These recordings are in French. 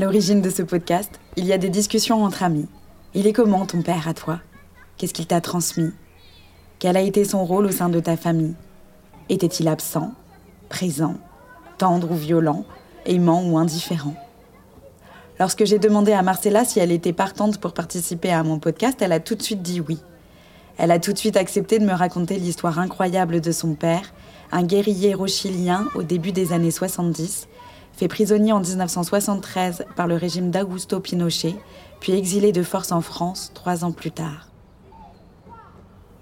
À l'origine de ce podcast, il y a des discussions entre amis. Il est comment ton père à toi? Qu'est-ce qu'il t'a transmis? Quel a été son rôle au sein de ta famille? Était-il absent, présent, tendre ou violent, aimant ou indifférent? Lorsque j'ai demandé à Marcella si elle était partante pour participer à mon podcast, elle a tout de suite dit oui. Elle a tout de suite accepté de me raconter l'histoire incroyable de son père, un guerrier chilien au début des années 70, fait prisonnier en 1973 par le régime d'Augusto Pinochet, puis exilé de force en France trois ans plus tard.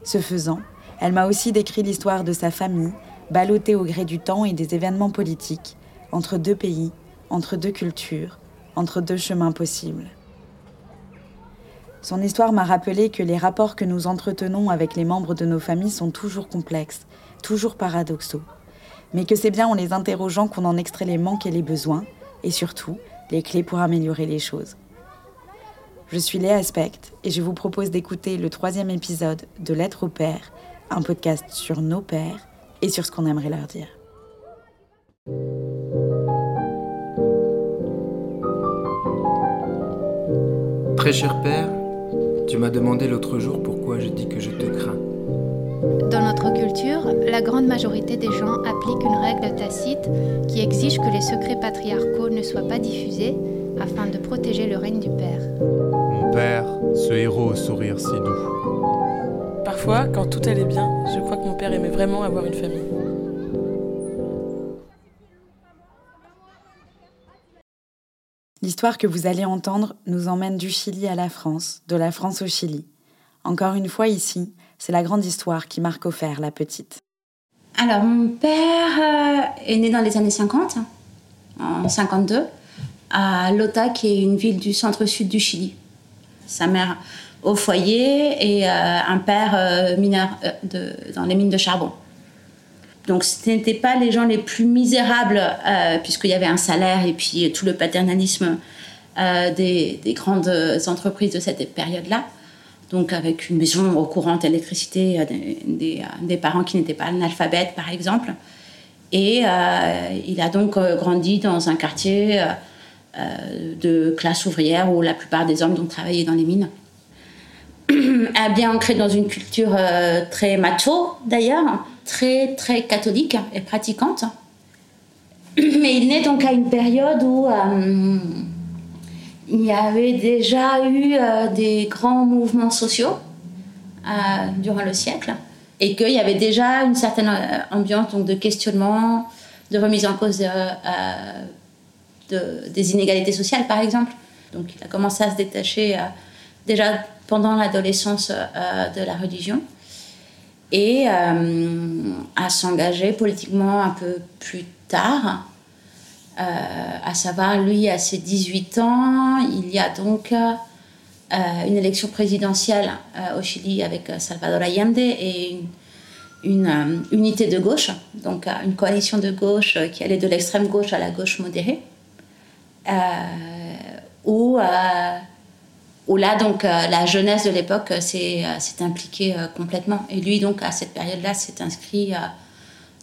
Ce faisant, elle m'a aussi décrit l'histoire de sa famille, ballottée au gré du temps et des événements politiques, entre deux pays, entre deux cultures, entre deux chemins possibles. Son histoire m'a rappelé que les rapports que nous entretenons avec les membres de nos familles sont toujours complexes, toujours paradoxaux, mais que c'est bien en les interrogeant qu'on en extrait les manques et les besoins, et surtout les clés pour améliorer les choses. Je suis Léa Aspect et je vous propose d'écouter le troisième épisode de Lettre au Père, un podcast sur nos pères et sur ce qu'on aimerait leur dire. Très cher père, tu m'as demandé l'autre jour pourquoi je dis que je te crains. Dans notre culture, la grande majorité des gens appliquent une règle tacite qui exige que les secrets patriarcaux ne soient pas diffusés afin de protéger le règne du père. Mon père, ce héros au sourire si doux. Parfois, quand tout allait bien, je crois que mon père aimait vraiment avoir une famille. L'histoire que vous allez entendre nous emmène du Chili à la France, de la France au Chili. Encore une fois ici, c'est la grande histoire qui marque offert la petite. Alors, mon père euh, est né dans les années 50, en 52, à Lota, qui est une ville du centre-sud du Chili. Sa mère au foyer et euh, un père euh, mineur dans les mines de charbon. Donc ce n'étaient pas les gens les plus misérables, puisqu'il y avait un salaire et puis tout le paternalisme des, grandes entreprises de cette période-là. Donc avec une maison au courant, électricité, des, des, parents qui n'étaient pas analphabètes par exemple. Et euh, il a donc grandi dans un quartier de classe ouvrière où la plupart des hommes ont travaillé dans les mines. a bien ancré dans une culture très macho d'ailleurs très, très catholique et pratiquante. Mais il naît donc à une période où euh, il y avait déjà eu euh, des grands mouvements sociaux euh, durant le siècle et qu'il y avait déjà une certaine ambiance donc, de questionnement, de remise en cause de, des inégalités sociales, par exemple. Donc il a commencé à se détacher déjà pendant l'adolescence de la religion et euh, à s'engager politiquement un peu plus tard. Euh, à savoir, lui, à ses 18 ans, il y a donc euh, une élection présidentielle au Chili avec Salvador Allende et une, unité de gauche, donc une coalition de gauche qui allait de l'extrême gauche à la gauche modérée, où là, donc, euh, la jeunesse de l'époque euh, s'est euh, impliquée complètement. Et lui, donc, à cette période-là, s'est inscrit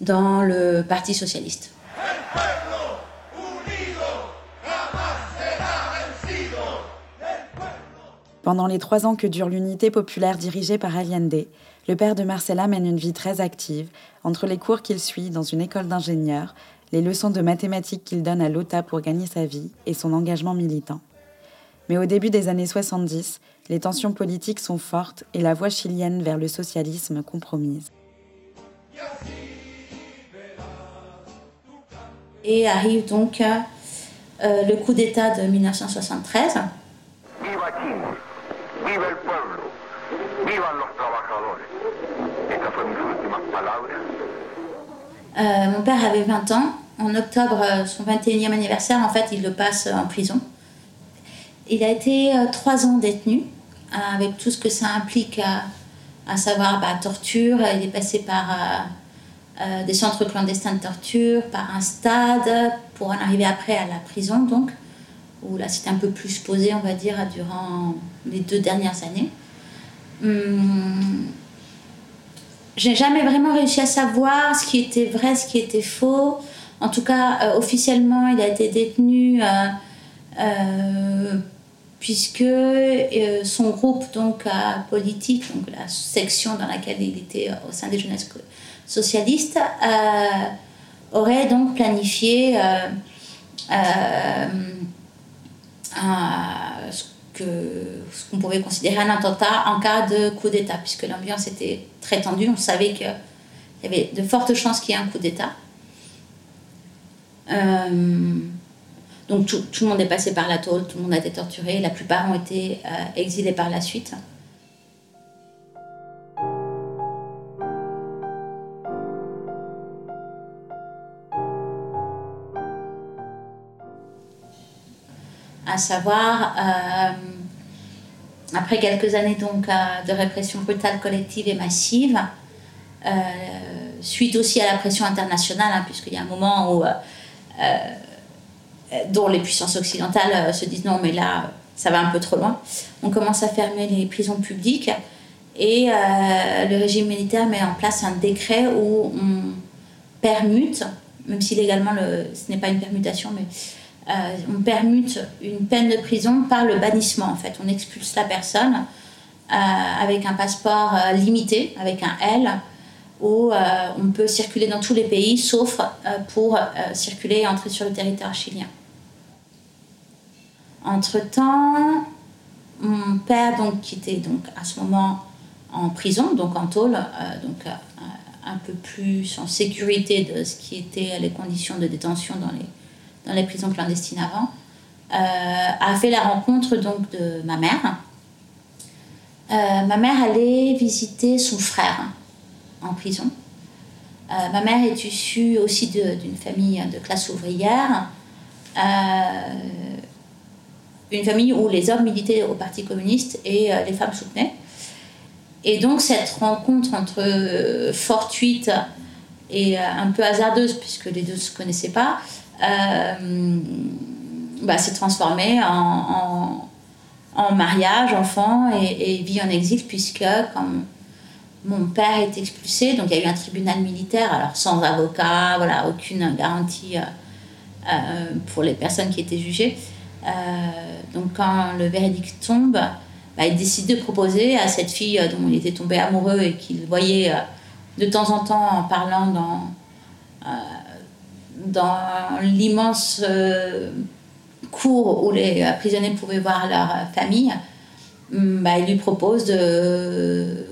dans le Parti socialiste. Pendant les trois ans que dure l'unité populaire dirigée par Allende, le père de Marcella mène une vie très active, entre les cours qu'il suit dans une école d'ingénieurs, les leçons de mathématiques qu'il donne à l'OTA pour gagner sa vie et son engagement militant. Mais au début des années 70, les tensions politiques sont fortes et la voie chilienne vers le socialisme compromise. Et arrive donc euh, le coup d'État de 1973. Euh, mon père avait 20 ans. En octobre, euh, son 21e anniversaire, en fait, il le passe en prison. Il a été euh, trois ans détenu, euh, avec tout ce que ça implique, à, savoir bah, torture. Il est passé par euh, des centres clandestins de torture, par un stade, pour en arriver après à la prison, donc, où là c'était un peu plus posé, on va dire, durant les deux dernières années. Hum, j'ai jamais vraiment réussi à savoir ce qui était vrai, ce qui était faux. En tout cas, officiellement, il a été détenu puisque son groupe donc politique, donc la section dans laquelle il était au sein des jeunesses socialistes, aurait donc planifié ce ce qu'on pouvait considérer un attentat en cas de coup d'État, puisque l'ambiance était très tendue. On savait qu'il y avait de fortes chances qu'il y ait un coup d'État. Euh, donc tout, le monde est passé par la tôle, tout le monde a été torturé, la plupart ont été euh, exilés par la suite. À savoir, euh, après quelques années donc de répression brutale collective et massive, euh, suite aussi à la pression internationale, hein, puisqu'il y a un moment où, euh, dont les puissances occidentales se disent non mais là ça va un peu trop loin, on commence à fermer les prisons publiques et le régime militaire met en place un décret où on permute, même si légalement le, ce n'est pas une permutation, mais euh, on permute une peine de prison par le bannissement. En fait, on expulse la personne euh, avec un passeport euh, limité, avec un L, où on peut circuler dans tous les pays, sauf pour circuler et entrer sur le territoire chilien. Entre-temps, mon père, donc, qui était donc, à ce moment en prison, donc en tôle, donc un peu plus en sécurité de ce qui étaient les conditions de détention dans les, dans les prisons clandestines avant, euh, a fait la rencontre donc de ma mère. Euh, ma mère allait visiter son frère en prison. Euh, ma mère est issue aussi d'une famille de classe ouvrière, une famille où les hommes militaient au Parti communiste et les femmes soutenaient. Et donc cette rencontre entre fortuite et un peu hasardeuse, puisque les deux ne se connaissaient pas, bah, s'est transformée en, en, mariage, enfant et, vie en exil, puisque comme mon père est expulsé, donc il y a eu un tribunal militaire, alors sans avocat, voilà, aucune garantie euh, euh, pour les personnes qui étaient jugées. donc quand le verdict tombe, bah, il décide de proposer à cette fille dont il était tombé amoureux et qu'il voyait de temps en temps en parlant dans, dans l'immense euh, cour où les euh, prisonniers pouvaient voir leur euh, famille, mm, bah, il lui propose de,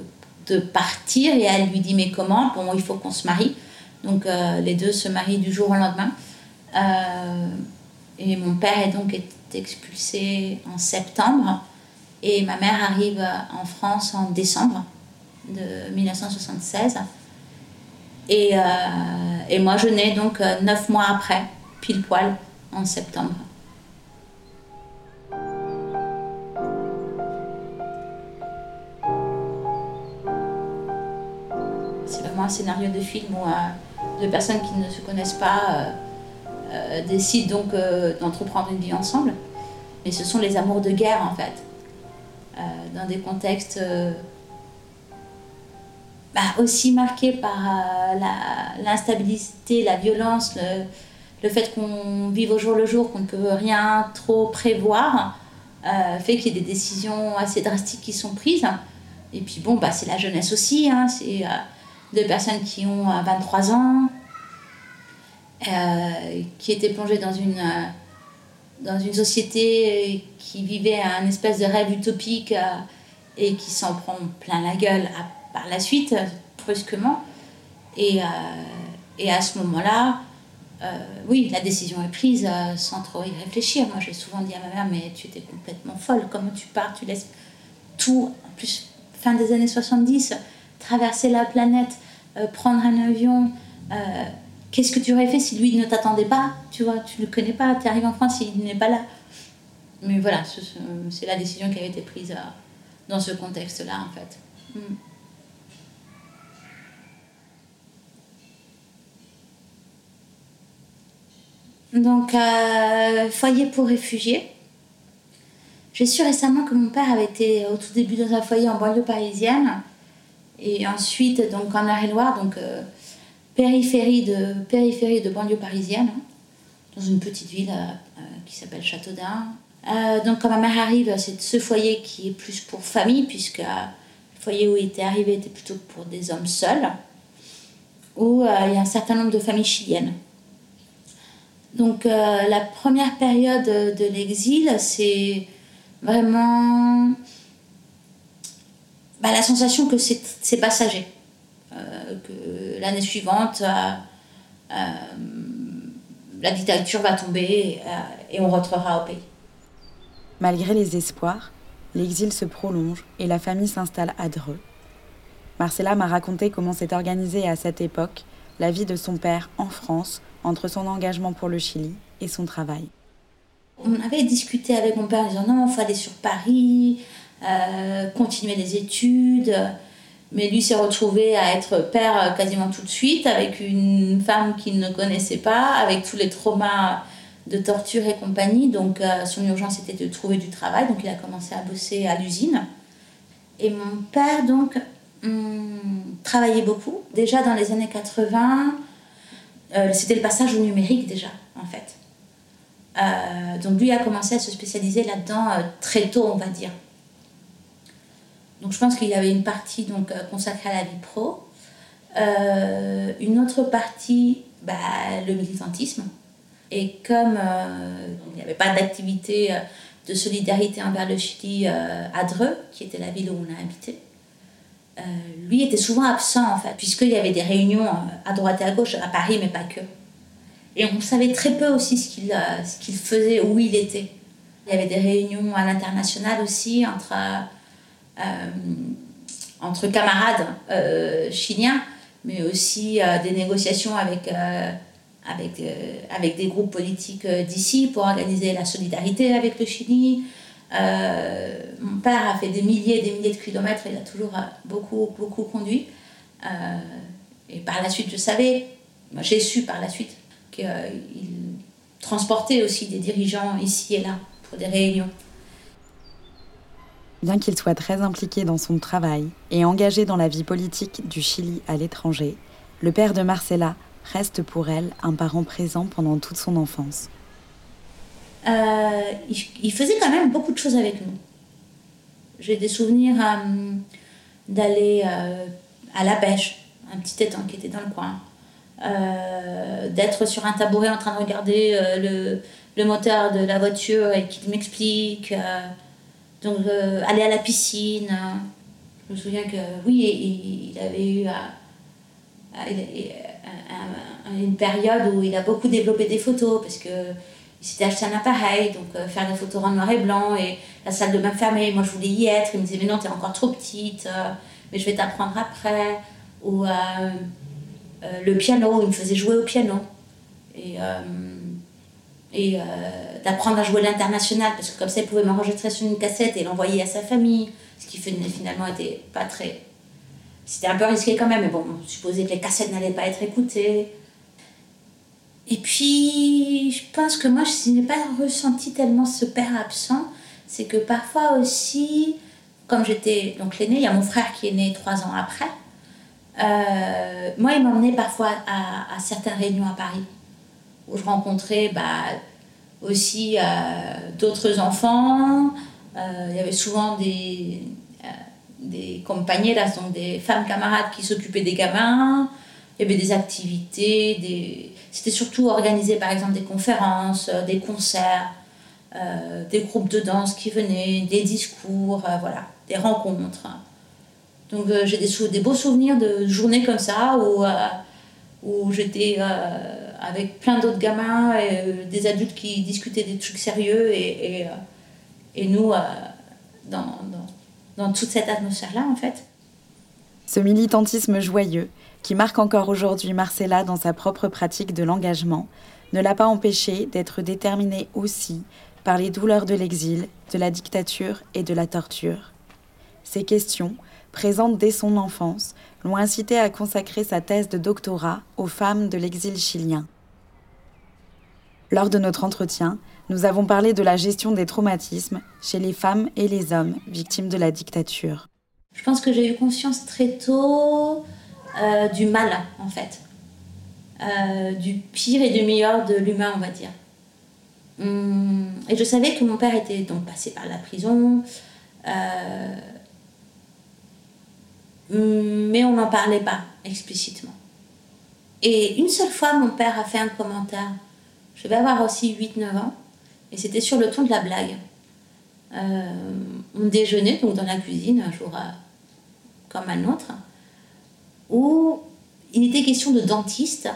de partir et elle lui dit mais comment? Bon, il faut qu'on se marie. Donc les deux se marient du jour au lendemain. et mon père est donc expulsé en septembre et ma mère arrive en France en décembre de 1976. Et, euh, et moi, je nais donc euh, neuf mois après, pile poil, en septembre. C'est vraiment un scénario de film où euh, deux personnes qui ne se connaissent pas décident donc d'entreprendre une vie ensemble. Mais ce sont les amours de guerre en fait, dans des contextes bah, aussi marqué par euh, l'instabilité, la, violence, le, fait qu'on vive au jour le jour, qu'on ne peut rien trop prévoir, euh, fait qu'il y a des décisions assez drastiques qui sont prises. Et puis bon, bah, c'est la jeunesse aussi, hein, c'est euh, deux personnes qui ont 23 ans, qui étaient plongées dans une, dans une société qui vivait un espèce de rêve utopique et qui s'en prend plein la gueule par la suite, brusquement. Et, euh, et à ce moment-là, euh, oui, la décision est prise euh, sans trop y réfléchir. Moi, j'ai souvent dit à ma mère, mais tu étais complètement folle. Comment tu pars? Tu laisses tout, en plus, fin des années 70, traverser la planète, prendre un avion. Qu'est-ce que tu aurais fait si lui ne t'attendait pas? Tu vois, tu ne le connais pas, tu arrives en France, il n'est pas là. Mais voilà, c'est la décision qui avait été prise dans ce contexte-là, en fait. Hmm. Donc, euh, foyer pour réfugiés. J'ai su récemment que mon père avait été au tout début dans un foyer en banlieue parisienne et ensuite donc en Eure-et-Loire, donc euh, périphérie, de, périphérie de banlieue parisienne. dans une petite ville qui s'appelle Châteaudun. donc quand ma mère arrive, c'est ce foyer qui est plus pour famille, puisque le foyer où il était arrivé était plutôt pour des hommes seuls, où il y a un certain nombre de familles chiliennes. Donc la première période de l'exil, c'est vraiment bah, la sensation que c'est passager. Euh, que l'année suivante, euh, euh, la dictature va tomber et on rentrera au pays. Malgré les espoirs, l'exil se prolonge et la famille s'installe à Dreux. Marcella m'a raconté comment s'est organisée à cette époque la vie de son père en France entre son engagement pour le Chili et son travail. On avait discuté avec mon père en disant non, il faut aller sur Paris, euh, continuer les études. Mais lui s'est retrouvé à être père quasiment tout de suite, avec une femme qu'il ne connaissait pas, avec tous les traumas de torture et compagnie. Donc euh, son urgence était de trouver du travail, donc il a commencé à bosser à l'usine. Et mon père, donc, hum, travaillait beaucoup. Déjà dans les années 80, euh, c'était le passage au numérique déjà, en fait. donc lui a commencé à se spécialiser là-dedans très tôt, on va dire. Donc je pense qu'il y avait une partie donc, euh, consacrée à la vie pro, euh, une autre partie, bah, le militantisme. Et comme euh, il n'y avait pas d'activité de solidarité envers le Chili à Dreux, qui était la ville où on a habité, lui était souvent absent en fait, puisqu'il y avait des réunions à droite et à gauche, à Paris, mais pas que. Et on savait très peu aussi ce qu'il qu'il faisait, où il était. Il y avait des réunions à l'international aussi entre euh, entre camarades euh, chiliens, mais aussi euh, des négociations avec, avec, avec des groupes politiques d'ici pour organiser la solidarité avec le Chili. Mon père a fait des milliers et des milliers de kilomètres, il a toujours beaucoup, beaucoup conduit. et par la suite, je savais, j'ai su par la suite qu'il transportait aussi des dirigeants ici et là pour des réunions. Bien qu'il soit très impliqué dans son travail et engagé dans la vie politique du Chili à l'étranger, le père de Marcella reste pour elle un parent présent pendant toute son enfance. Euh, il, faisait quand même beaucoup de choses avec nous. J'ai des souvenirs euh, d'aller euh, à la pêche, un petit étang qui était dans le coin, d'être sur un tabouret en train de regarder le, moteur de la voiture et qu'il m'explique donc, aller à la piscine. Je me souviens que, oui, il avait eu une période où il a beaucoup développé des photos parce que il s'était acheté un appareil, donc euh, faire des photos en noir et blanc et la salle de bain fermée. Moi, je voulais y être. Il me disait, mais non, tu es encore trop petite, euh, mais je vais t'apprendre après. Ou le piano, il me faisait jouer au piano. Et, et d'apprendre à jouer l'international, parce que comme ça, il pouvait m'enregistrer sur une cassette et l'envoyer à sa famille, ce qui finalement était pas très. C'était un peu risqué quand même, mais bon, on supposait que les cassettes n'allaient pas être écoutées. Et puis, je pense que moi, je n'ai pas ressenti tellement ce père absent, c'est que parfois aussi, comme j'étais donc l'aîné, il y a mon frère qui est né trois ans après. Euh, moi, il m'emmenait parfois à, certaines réunions à Paris, où je rencontrais bah, aussi euh, d'autres enfants. Euh, il y avait souvent des, des compagnies, là, donc des femmes camarades qui s'occupaient des gamins. Il y avait des activités, des... c'était surtout organisé par exemple des conférences, des concerts, des groupes de danse qui venaient, des discours, voilà, des rencontres. Donc j'ai des, des beaux souvenirs de journées comme ça où, où j'étais avec plein d'autres gamins, et, euh, des adultes qui discutaient des trucs sérieux et, et, euh, et nous euh, dans, dans, dans toute cette atmosphère-là en fait. Ce militantisme joyeux, qui marque encore aujourd'hui Marcella dans sa propre pratique de l'engagement, ne l'a pas empêché d'être déterminée aussi par les douleurs de l'exil, de la dictature et de la torture. Ces questions, présentes dès son enfance, l'ont incité à consacrer sa thèse de doctorat aux femmes de l'exil chilien. Lors de notre entretien, nous avons parlé de la gestion des traumatismes chez les femmes et les hommes victimes de la dictature. Je pense que j'ai eu conscience très tôt euh, du mal, en fait. Euh, du pire et du meilleur de l'humain, on va dire. Hum, et je savais que mon père était donc passé par la prison. Euh, mais on n'en parlait pas explicitement. Et une seule fois, mon père a fait un commentaire. Je vais avoir aussi 8-9 ans. Et c'était sur le ton de la blague. On déjeunait donc dans la cuisine un jour comme un autre, où il était question de dentiste,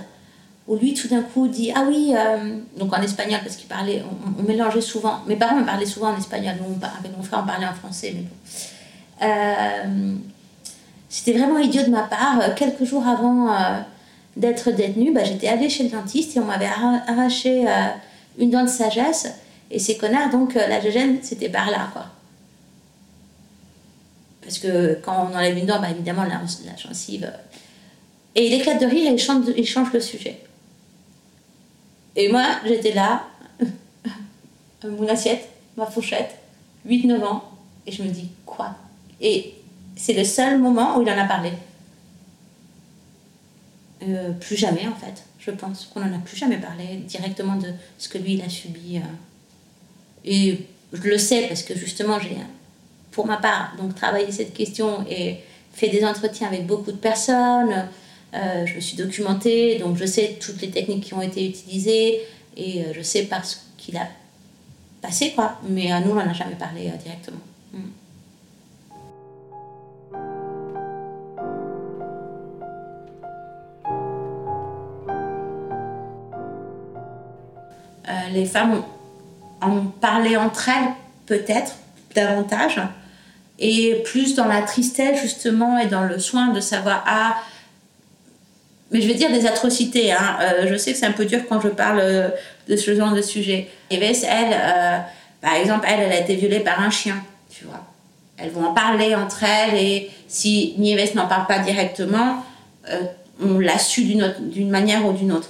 où lui tout d'un coup dit Ah oui, euh, donc en espagnol, parce qu'il parlait, on, mélangeait souvent, mes parents me parlaient souvent en espagnol, nous, avec mon frère on parlait en français, mais bon. C'était vraiment idiot de ma part. Quelques jours avant d'être détenue, bah, j'étais allée chez le dentiste et on m'avait arraché une dent de sagesse. Et ces connards, donc, la gêne, c'était par là, quoi. Parce que quand on enlève une dent, bah, évidemment, la, la gencive. Et il éclate de rire et il change, le sujet. Et moi, j'étais là, mon assiette, ma fourchette, 8-9 ans, et je me dis, quoi? Et c'est le seul moment où il en a parlé. Euh, plus jamais, en fait, je pense qu'on n'en a plus jamais parlé directement de ce que lui, il a subi. Euh. Et je le sais parce que justement, j'ai pour ma part, donc travailler cette question et fait des entretiens avec beaucoup de personnes. Euh, je me suis documentée, donc je sais toutes les techniques qui ont été utilisées et euh, je sais parce qu'il a passé, quoi. Mais à nous, on n'en a jamais parlé euh, directement. Mm. les femmes en parlaient entre elles, peut-être, davantage et plus dans la tristesse justement et dans le soin de savoir ah mais je vais dire des atrocités hein. Euh, je sais que c'est un peu dur quand je parle euh, de ce genre de sujet. Nieves elle euh, par exemple elle elle a été violée par un chien tu vois. Elles vont en parler entre elles et si Nieves n'en parle pas directement on l'a su d'une manière ou d'une autre.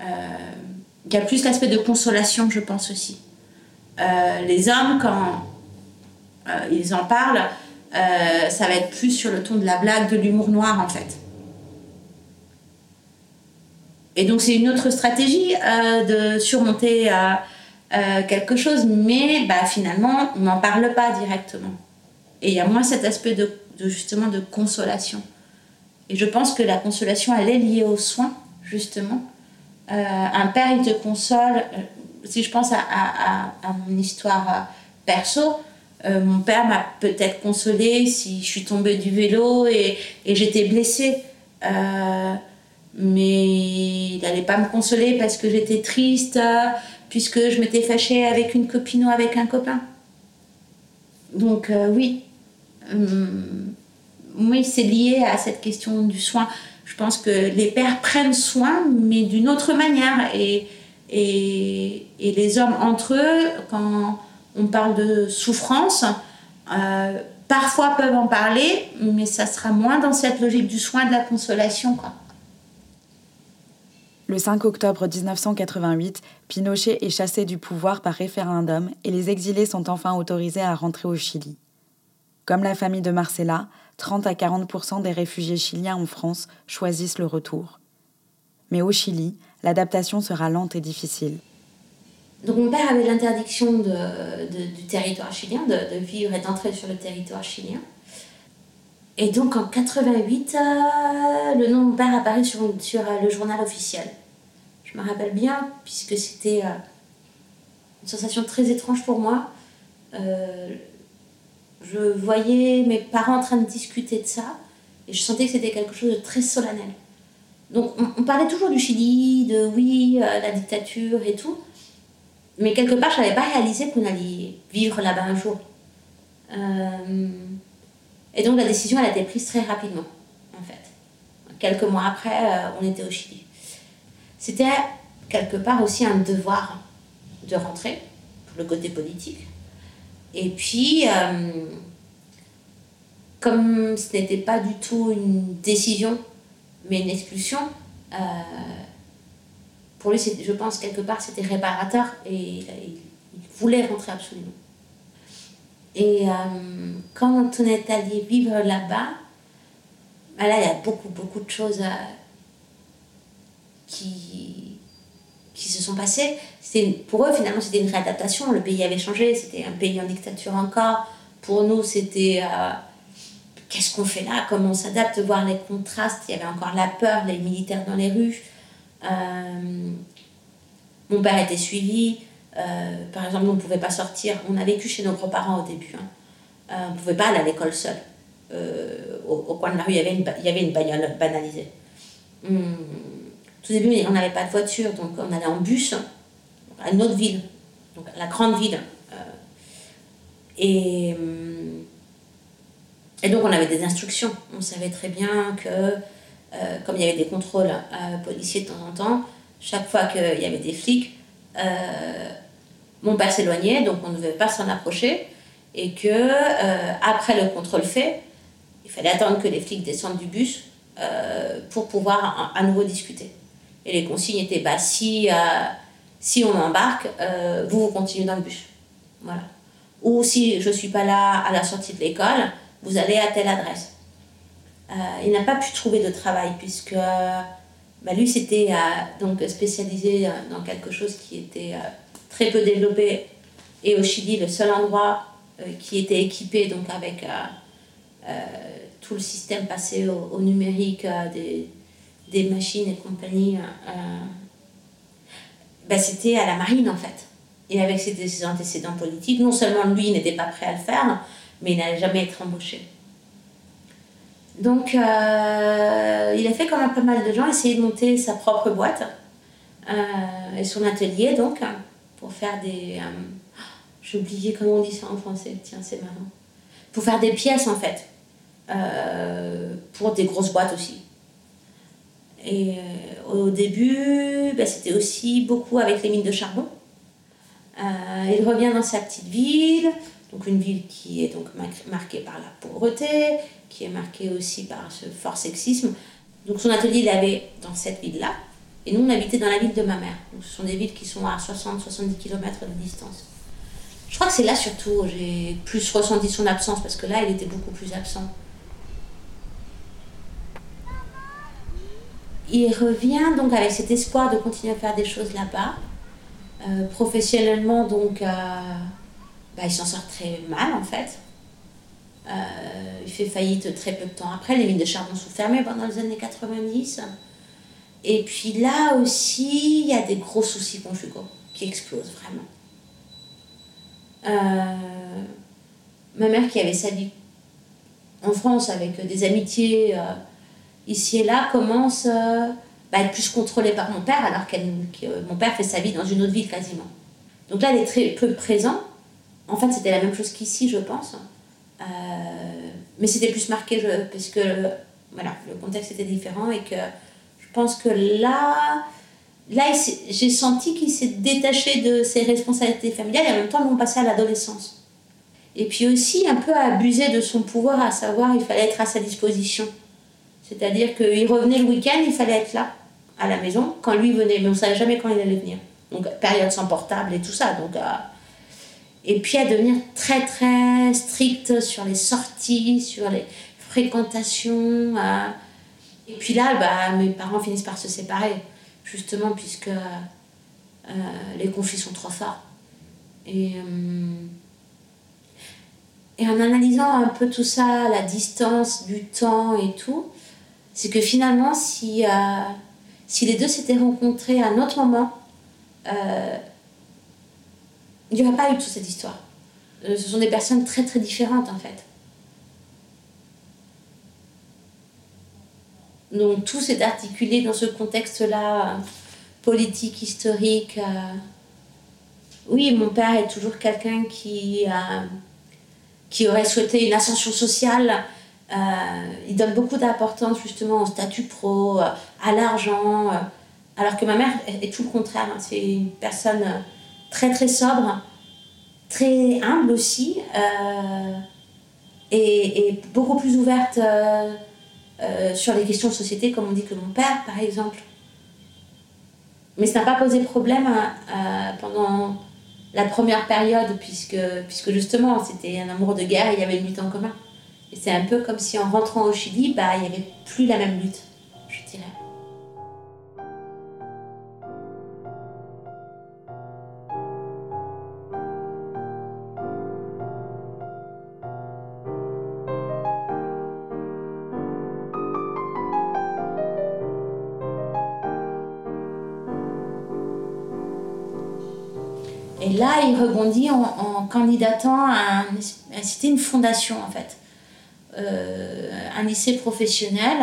Il y a plus l'aspect de consolation je pense aussi. Les hommes quand ils en parlent, euh, ça va être plus sur le ton de la blague, de l'humour noir en fait. Et donc c'est une autre stratégie euh, de surmonter quelque chose, mais bah, finalement on n'en parle pas directement. Et il y a moins cet aspect de, justement de consolation. Et je pense que la consolation, elle est liée au soin, justement. un père, il te console. si je pense à, à mon histoire perso, euh, mon père m'a peut-être consolée si je suis tombée du vélo et, et j'étais blessée. Euh, mais il n'allait pas me consoler parce que j'étais triste, puisque je m'étais fâchée avec une copine ou avec un copain. Donc euh, oui, hum, oui, c'est lié à cette question du soin. Je pense que les pères prennent soin, mais d'une autre manière. Et, et, et les hommes entre eux, quand on parle de souffrance. Euh, parfois peuvent en parler, mais ça sera moins dans cette logique du soin de la consolation. Le 5 octobre 1988, Pinochet est chassé du pouvoir par référendum et les exilés sont enfin autorisés à rentrer au Chili. Comme la famille de Marcella, 30 à 40% des réfugiés chiliens en France choisissent le retour. Mais au Chili, l'adaptation sera lente et difficile. Donc mon père avait l'interdiction de, du territoire chilien, de, vivre et d'entrer sur le territoire chilien. Et donc en 88, euh, le nom de mon père apparaît sur, euh, le journal officiel. Je me rappelle bien, puisque c'était euh, une sensation très étrange pour moi. je voyais mes parents en train de discuter de ça, et je sentais que c'était quelque chose de très solennel. Donc on, on parlait toujours du Chili, de oui, la dictature et tout, mais quelque part, je n'avais pas réalisé qu'on allait vivre là-bas un jour. Euh, et donc la décision, elle a été prise très rapidement, en fait. Quelques mois après, euh, on était au Chili. C'était quelque part aussi un devoir de rentrer, pour le côté politique. Et puis, euh, comme ce n'était pas du tout une décision, mais une expulsion, pour lui, je pense, quelque part, c'était réparateur et il, voulait rentrer absolument. Et euh, quand on est allé vivre là-bas, bah là, il y a beaucoup, beaucoup de choses euh, qui, qui se sont passées. Pour eux, finalement, c'était une réadaptation. Le pays avait changé, c'était un pays en dictature encore. Pour nous, c'était euh, qu'est-ce qu'on fait là? Comment on s'adapte? Voir les contrastes. Il y avait encore la peur, les militaires dans les rues. Euh, mon père était suivi. Euh, par exemple, on ne pouvait pas sortir. On a vécu chez nos grands-parents au début. Hein. Euh, on ne pouvait pas aller à l'école seul. Au, coin de la rue, il y avait une, bagnole banalisée. Hum, tout début, on n'avait pas de voiture, donc on allait en bus à une autre ville, donc la grande ville. hum, et donc on avait des instructions. On savait très bien que, comme il y avait des contrôles policiers de temps en temps, chaque fois qu'il y avait des flics, euh, mon père s'éloignait, donc on ne devait pas s'en approcher, et que euh, après le contrôle fait, il fallait attendre que les flics descendent du bus euh, pour pouvoir à, nouveau discuter. Et les consignes étaient bah, si, si on embarque, vous, vous continuez dans le bus. Voilà. Ou si je ne suis pas là à la sortie de l'école, vous allez à telle adresse. Il n'a pas pu trouver de travail puisque bah, lui, c'était euh, donc spécialisé euh, dans quelque chose qui était euh, très peu développé. Et au Chili, le seul endroit qui était équipé donc avec tout le système passé au, numérique, des, des, machines et compagnie, bah, c'était à la marine en fait. Et avec ses antécédents politiques, non seulement lui n'était pas prêt à le faire, mais il n'allait jamais être embauché. Donc, euh, il a fait comme pas mal de gens, essayer de monter sa propre boîte euh, et son atelier, donc, pour faire des. Euh, j'ai oublié comment on dit ça en français, tiens, c'est marrant. Pour faire des pièces, en fait, pour des grosses boîtes aussi. Et au début, bah, c'était aussi beaucoup avec les mines de charbon. il revient dans sa petite ville, donc une ville qui est donc marquée par la pauvreté, qui est marquée aussi par ce fort sexisme. Donc son atelier, il avait dans cette ville-là. Et nous, on habitait dans la ville de ma mère. Donc ce sont des villes qui sont à 60-70 km de distance. Je crois que c'est là surtout où j'ai plus ressenti son absence, parce que là, il était beaucoup plus absent. Il revient donc avec cet espoir de continuer à faire des choses là-bas. Euh, professionnellement, donc, euh, bah, il s'en sort très mal en fait. Euh, il fait faillite très peu de temps après. Les mines de charbon sont fermées pendant les années 90. Et puis là aussi, il y a des gros soucis conjugaux qui explosent vraiment. Euh, ma mère qui avait sa vie en France avec des amitiés euh, ici et là commence bah, à être plus contrôlée par mon père alors que mon père fait sa vie dans une autre ville quasiment. Donc là, elle est très peu présente. En fait, c'était la même chose qu'ici, je pense. Euh, mais c'était plus marqué parce que voilà, le contexte était différent et que je pense que là, là j'ai senti qu'il s'est détaché de ses responsabilités familiales et en même temps, ils vont passer à l'adolescence. Et puis aussi un peu abusé de son pouvoir, à savoir il fallait être à sa disposition. C'est-à-dire qu'il revenait le week-end, il fallait être là, à la maison, quand lui venait, mais on ne savait jamais quand il allait venir. Donc période sans portable et tout ça. Donc, euh, et puis à devenir très très strict sur les sorties, sur les fréquentations. Euh. Et puis là, bah, mes parents finissent par se séparer, justement puisque euh, les conflits sont trop forts. Et, euh, et en analysant un peu tout ça, la distance du temps et tout, c'est que finalement, si, si les deux s'étaient rencontrés à un autre moment, il n'y aurait pas eu toute cette histoire. Euh, ce sont des personnes très très différentes en fait. Donc tout s'est articulé dans ce contexte-là, euh, politique, historique. Euh. Oui, mon père est toujours quelqu'un qui, qui aurait souhaité une ascension sociale. il donne beaucoup d'importance justement au statut pro, à l'argent, alors que ma mère est tout le contraire. Hein. C'est une personne très très sobre, très humble aussi, euh, et, beaucoup plus ouverte euh, euh, sur les questions de société, comme on dit que mon père, par exemple. Mais ça n'a pas posé problème pendant la première période, puisque, puisque justement, c'était un amour de guerre et il y avait une lutte en commun. Et c'est un peu comme si en rentrant au Chili, bah, il n'y avait plus la même lutte, je dirais. Il rebondit en, candidatant à, un- une fondation en fait, Euh, un lycée professionnel,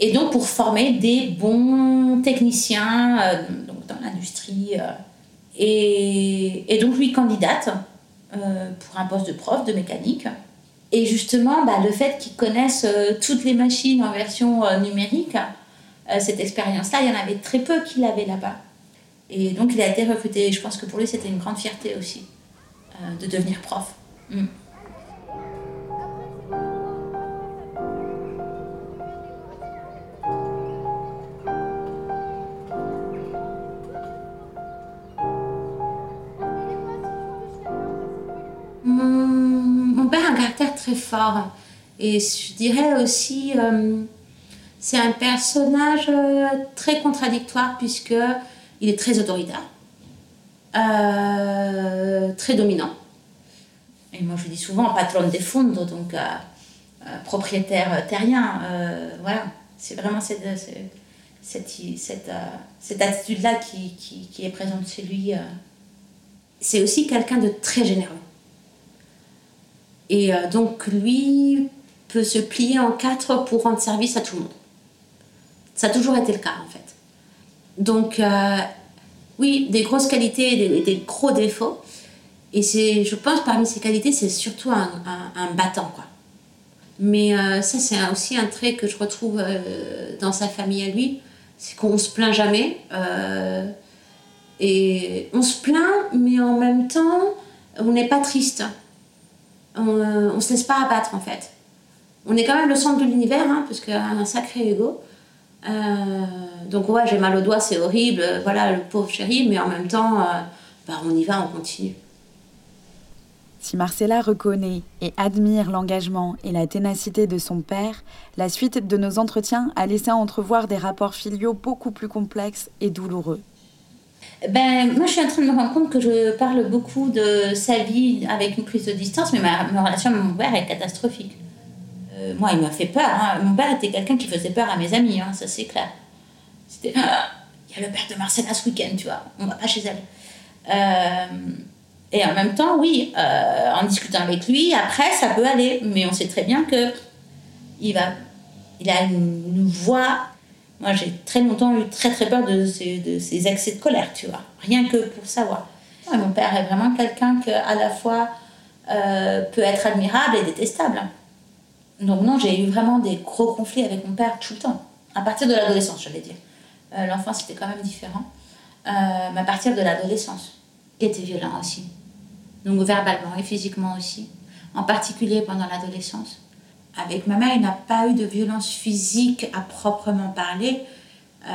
et donc pour former des bons techniciens euh, donc dans l'industrie. euh. et, donc lui candidate pour un poste de prof de mécanique. Et justement, bah, le fait qu'ils connaissent toutes les machines en version numérique, cette expérience-là, il y en avait très peu qui l'avaient là-bas. Et donc il a été recruté. Et je pense que pour lui, c'était une grande fierté aussi euh, de devenir prof. Mm. Mon, père a un caractère très fort. Et je dirais aussi, euh, c'est un personnage euh, très contradictoire puisque il est très autoritaire, euh, très dominant. Et moi, je dis souvent patron de fondo, donc euh, euh, propriétaire terrien. voilà, c'est vraiment cette, cette, cette, cette, attitude-là qui, qui, qui est présente chez lui. C'est aussi quelqu'un de très généreux. Et donc, lui peut se plier en quatre pour rendre service à tout le monde. Ça a toujours été le cas, en fait. Donc, euh, oui, des grosses qualités et des, gros défauts. Et c'est, je pense, parmi ces qualités, c'est surtout un, battant, quoi. Mais euh, ça, c'est aussi un trait que je retrouve euh, dans sa famille à lui, c'est qu'on se plaint jamais. et on se plaint, mais en même temps, on n'est pas triste. On, on se laisse pas abattre, en fait. On est quand même le centre de l'univers, hein, parce qu'il a un sacré ego. Euh, donc ouais, j'ai mal au doigt, c'est horrible, euh, voilà, le pauvre chéri, mais en même temps, euh, bah, on y va, on continue. Si Marcella reconnaît et admire l'engagement et la ténacité de son père, la suite de nos entretiens a laissé entrevoir des rapports filiaux beaucoup plus complexes et douloureux. Ben, moi, je suis en train de me rendre compte que je parle beaucoup de sa vie avec une prise de distance, mais ma, ma relation avec mon père est catastrophique. Euh, moi, il m'a fait peur. hein. Mon père était quelqu'un qui faisait peur à mes amis, hein, ça c'est clair. C'était il y a le père de Marcella ce week-end, tu vois, on va pas chez elle. Euh, et en même temps, oui, euh, en discutant avec lui, après, ça peut aller, mais on sait très bien que il va, il a une, voix. Moi, j'ai très longtemps eu très très peur de ces excès de colère, tu vois, rien que pour savoir. Mon père est vraiment quelqu'un qui, à la fois, peut être admirable et détestable. Donc non, j'ai eu vraiment des gros conflits avec mon père tout le temps. À partir de l'adolescence, j'allais dire. Euh, L'enfance, c'était quand même différent. Euh, mais à partir de l'adolescence, qui était violent aussi. Donc verbalement et physiquement aussi. En particulier pendant l'adolescence. Avec ma mère, il n'a pas eu de violence physique à proprement parler. Euh,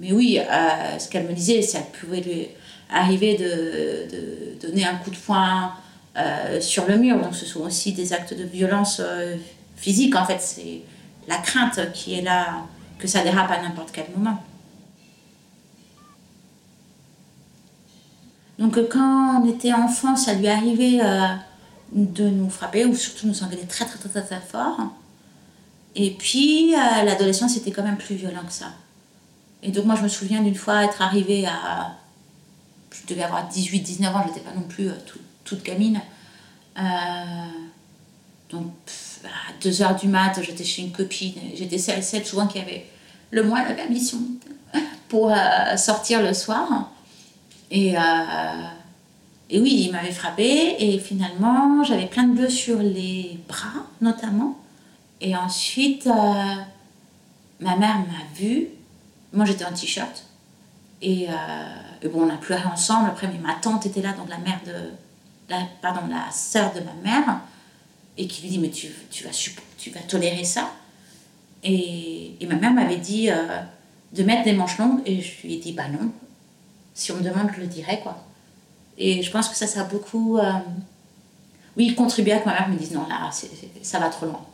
mais oui, euh, ce qu'elle me disait, ça pouvait lui arriver de donner un coup de poing euh, sur le mur. Donc ce sont aussi des actes de violence euh, physique. En fait, c'est la crainte qui est là, que ça dérape à n'importe quel moment. Donc quand on était enfant, ça lui arrivait euh, de nous frapper ou surtout nous engueuler très très très très, fort. Et puis l'adolescence était quand même plus violent que ça. Et donc moi je me souviens d'une fois être arrivée à... Je devais avoir 18-19 ans, j'étais pas non plus tout- toute gamine. Euh, donc à 2h du mat, j'étais chez une copine. J'étais celle, celle souvent qui avait le moins la permission pour euh, sortir le soir. Et, euh, et oui, il m'avait frappé et finalement j'avais plein de bleus sur les bras notamment. Et ensuite, ma mère m'a vue. Moi j'étais en t-shirt. Et, et bon, on a pleuré ensemble. Après, mais ma tante était là, donc la mère de. La, pardon, la sœur de ma mère. Et qui lui dit Mais tu, tu, vas, tu vas tolérer ça et, et ma mère m'avait dit euh, de mettre des manches longues. Et je lui ai dit Bah non. Si on me demande, je le dirai, quoi. Et je pense que ça, ça a beaucoup. euh, oui, contribué à que ma mère me dise Non, là, ça va trop loin,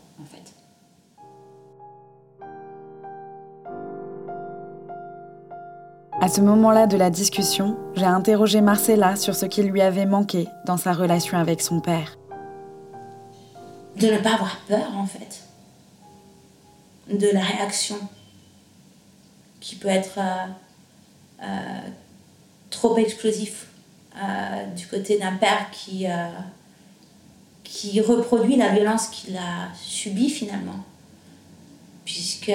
À ce moment-là de la discussion, j'ai interrogé Marcella sur ce qui lui avait manqué dans sa relation avec son père. de ne pas avoir peur en fait de la réaction qui peut être euh, euh, trop explosif du côté d'un père qui, qui reproduit la violence qu'il a subie finalement. Puisque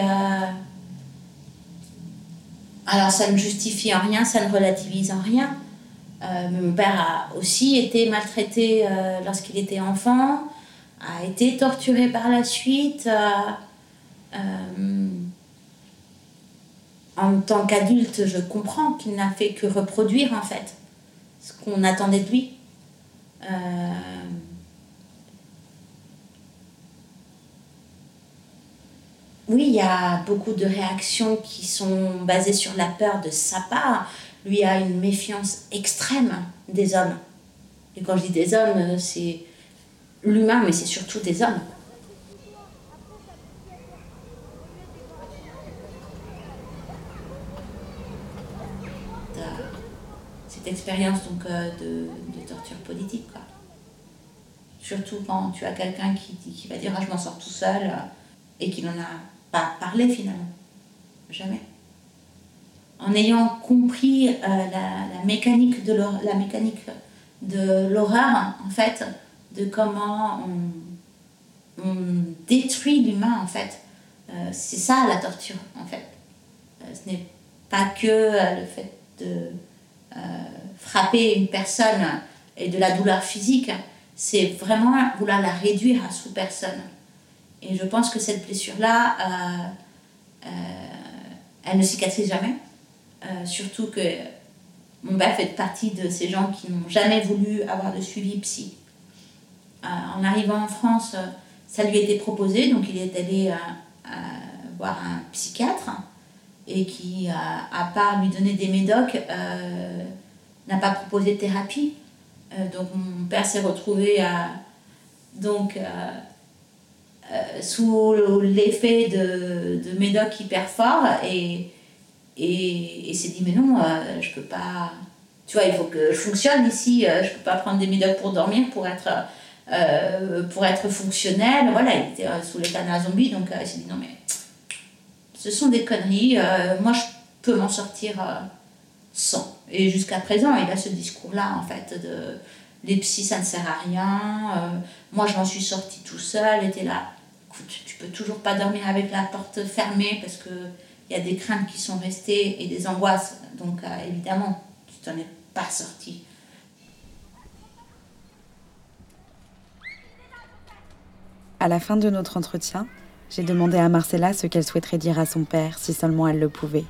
alors ça ne justifie en rien, ça ne relativise en rien. Euh, mon père a aussi été maltraité euh, lorsqu'il était enfant, a été torturé par la suite. Euh, en tant qu'adulte, je comprends qu'il n'a fait que reproduire en fait ce qu'on attendait de lui. Oui, il y a beaucoup de réactions qui sont basées sur la peur de sa part. Lui a une méfiance extrême des hommes. Et quand je dis des hommes, c'est l'humain, mais c'est surtout des hommes. Cette expérience donc euh, de, torture politique. Surtout quand tu as quelqu'un qui, qui va dire ah, je m'en sors tout seul euh, et qui n'en a pas parler finalement. Jamais. En ayant compris euh, la, mécanique de la mécanique de l'horreur, en fait, de comment on, détruit l'humain, en fait. Euh, c'est ça la torture, en fait. Euh, ce n'est pas que le fait de frapper une personne et de la douleur physique, c'est vraiment vouloir la réduire à sous-personne. Et je pense que cette blessure-là, euh, euh, elle ne cicatrise jamais. Euh, surtout que mon père fait partie de ces gens qui n'ont jamais voulu avoir de suivi psy. en arrivant en France, ça lui été proposé, donc il est allé voir un psychiatre et qui, à part lui donner des médocs, n'a pas proposé de thérapie. donc mon père s'est retrouvé à, donc, euh, sous l'effet de, de médocs hyper forts et, et, et s'est dit mais non, euh, je peux pas. Tu vois, il faut que je fonctionne ici, euh, je peux pas prendre des médocs pour dormir, pour être, pour être fonctionnel. Voilà, il était sous l'état d'un zombie, donc il s'est dit non mais ce sont des conneries, moi je peux m'en sortir sans. Et jusqu'à présent, il a ce discours-là en fait de les psys ça ne sert à rien, moi je m'en suis sortie tout seul, était là tu peux toujours pas dormir avec la porte fermée parce que il y a des craintes qui sont restées et des angoisses. Donc euh, évidemment, tu t'en es pas sorti. À la fin de notre entretien, j'ai demandé à Marcella ce qu'elle souhaiterait dire à son père si seulement elle le pouvait.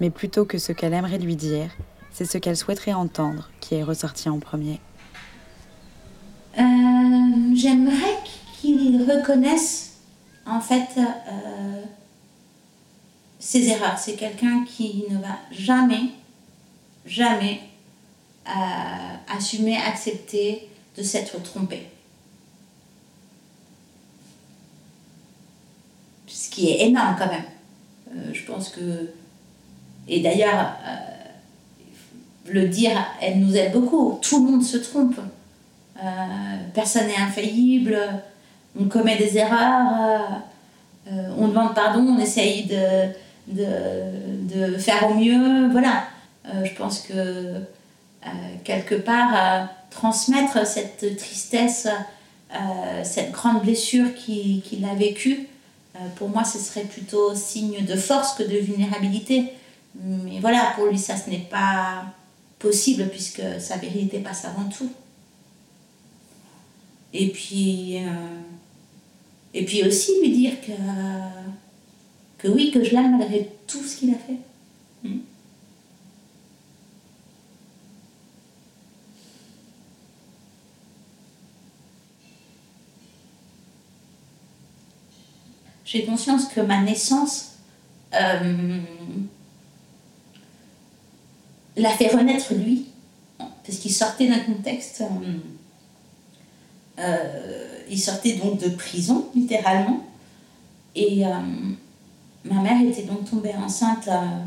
Mais plutôt que ce qu'elle aimerait lui dire, c'est ce qu'elle souhaiterait entendre qui est ressorti en premier. Euh, j'aimerais qu'ils reconnaissent en fait euh, ses erreurs. C'est quelqu'un qui ne va jamais, jamais euh, assumer, accepter de s'être trompé. Ce qui est énorme quand même. Je pense que... Et d'ailleurs, le dire, elle nous aide beaucoup. Tout le monde se trompe. Personne n'est infaillible on commet des erreurs, euh, euh, on demande pardon, on essaye de, de, faire au mieux. Voilà, euh, je pense que quelque part, transmettre cette tristesse, cette grande blessure qu'il a vécue, pour moi, ce serait plutôt signe de force que de vulnérabilité. Mais voilà, pour lui, ça, ce n'est pas possible puisque sa vérité passe avant tout. Et puis, et puis aussi lui dire que, que oui, que je l'aime malgré tout ce qu'il a fait. Hmm. J'ai conscience que ma naissance euh, l'a fait renaître lui, parce qu'il sortait d'un contexte. Euh, euh, il sortait donc de prison, littéralement. Et euh, ma mère était donc tombée enceinte euh,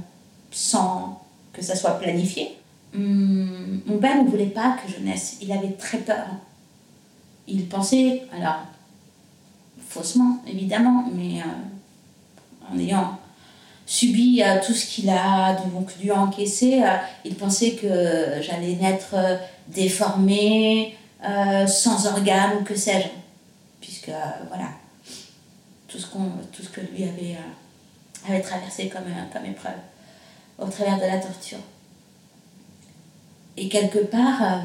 sans que ça soit planifié. Hum, mon père ne voulait pas que je naisse. Il avait très peur. Il pensait, alors, faussement, évidemment, mais en ayant subi tout ce qu'il a donc dû encaisser, il pensait que j'allais naître déformée, sans organes ou que sais-je. Puisque, voilà, tout ce, qu'on, tout ce que lui avait, avait traversé comme, comme épreuve au travers de la torture. Et quelque part,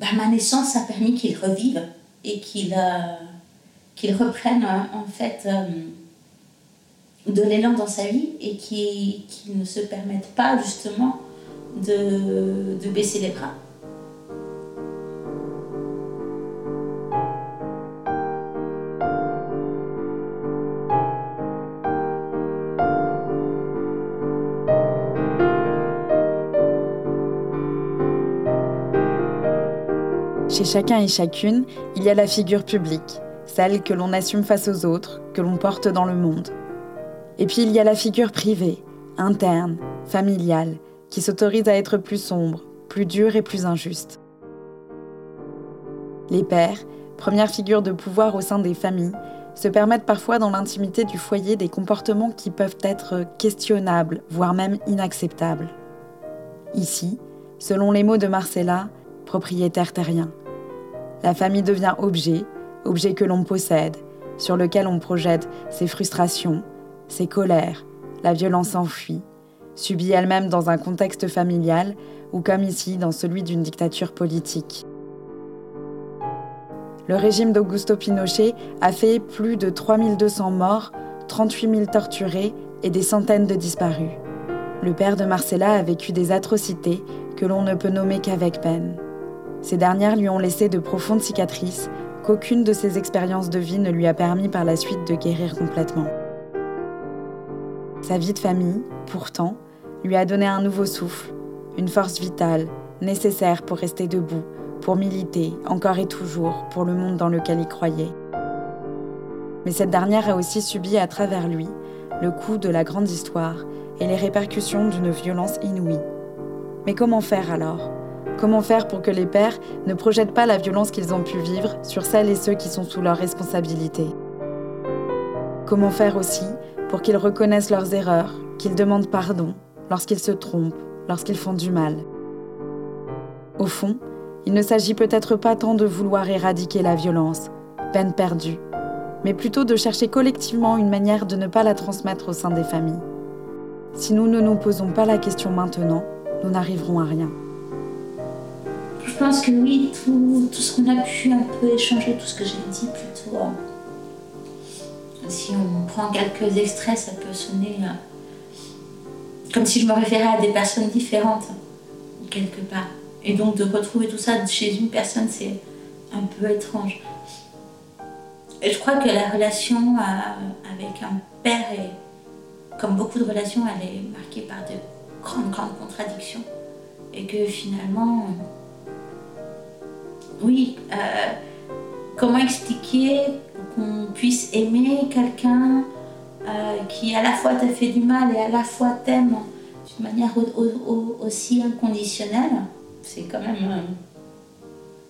bah, ma naissance a permis qu'il revive et qu'il euh, reprenne en fait euh, de l'élan dans sa vie et qu'il ne se permette pas justement de, baisser les bras. Chez chacun et chacune, il y a la figure publique, celle que l'on assume face aux autres, que l'on porte dans le monde. Et puis il y a la figure privée, interne, familiale, qui s'autorise à être plus sombre, plus dure et plus injuste. Les pères, première figure de pouvoir au sein des familles, se permettent parfois dans l'intimité du foyer des comportements qui peuvent être questionnables, voire même inacceptables. Ici, selon les mots de Marcella, propriétaire terrien. La famille devient objet, objet que l'on possède, sur lequel on projette ses frustrations, ses colères, la violence enfuie, subie elle-même dans un contexte familial ou comme ici dans celui d'une dictature politique. Le régime d'Augusto Pinochet a fait plus de 3200 morts, 38 000 torturés et des centaines de disparus. Le père de Marcella a vécu des atrocités que l'on ne peut nommer qu'avec peine. Ces dernières lui ont laissé de profondes cicatrices qu'aucune de ses expériences de vie ne lui a permis par la suite de guérir complètement. Sa vie de famille, pourtant, lui a donné un nouveau souffle, une force vitale, nécessaire pour rester debout, pour militer, encore et toujours, pour le monde dans lequel il croyait. Mais cette dernière a aussi subi à travers lui le coup de la grande histoire et les répercussions d'une violence inouïe. Mais comment faire alors? Comment faire pour que les pères ne projettent pas la violence qu'ils ont pu vivre sur celles et ceux qui sont sous leur responsabilité? Comment faire aussi pour qu'ils reconnaissent leurs erreurs, qu'ils demandent pardon lorsqu'ils se trompent, lorsqu'ils font du mal Au fond, il ne s'agit peut-être pas tant de vouloir éradiquer la violence, peine perdue, mais plutôt de chercher collectivement une manière de ne pas la transmettre au sein des familles. Si nous ne nous posons pas la question maintenant, nous n'arriverons à rien. Je pense que oui, tout, ce qu'on a pu un peu échanger, tout ce que j'ai dit plutôt. Si on prend quelques extraits, ça peut sonner euh, comme si je me référais à des personnes différentes, quelque part. Et donc de retrouver tout ça chez une personne, c'est un peu étrange. Et je crois que la relation euh, avec un père comme beaucoup de relations, elle est marquée par de grandes, grandes contradictions. Et que finalement, oui, euh, comment expliquer qu'on puisse aimer quelqu'un euh, qui à la fois t'a fait du mal et à la fois t'aime d'une manière aussi inconditionnelle C'est quand même, euh,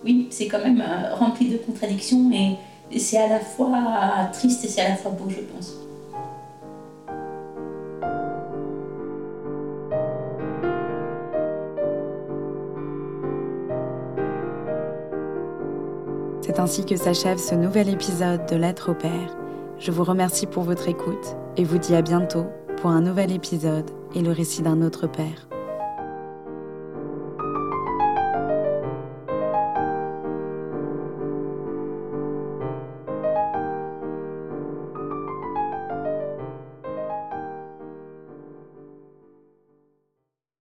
oui, c'est quand même rempli de contradictions et c'est à la fois triste et c'est à la fois beau, je pense. Ainsi que s'achève ce nouvel épisode de Lettre au Père. Je vous remercie pour votre écoute et vous dis à bientôt pour un nouvel épisode et le récit d'un autre Père.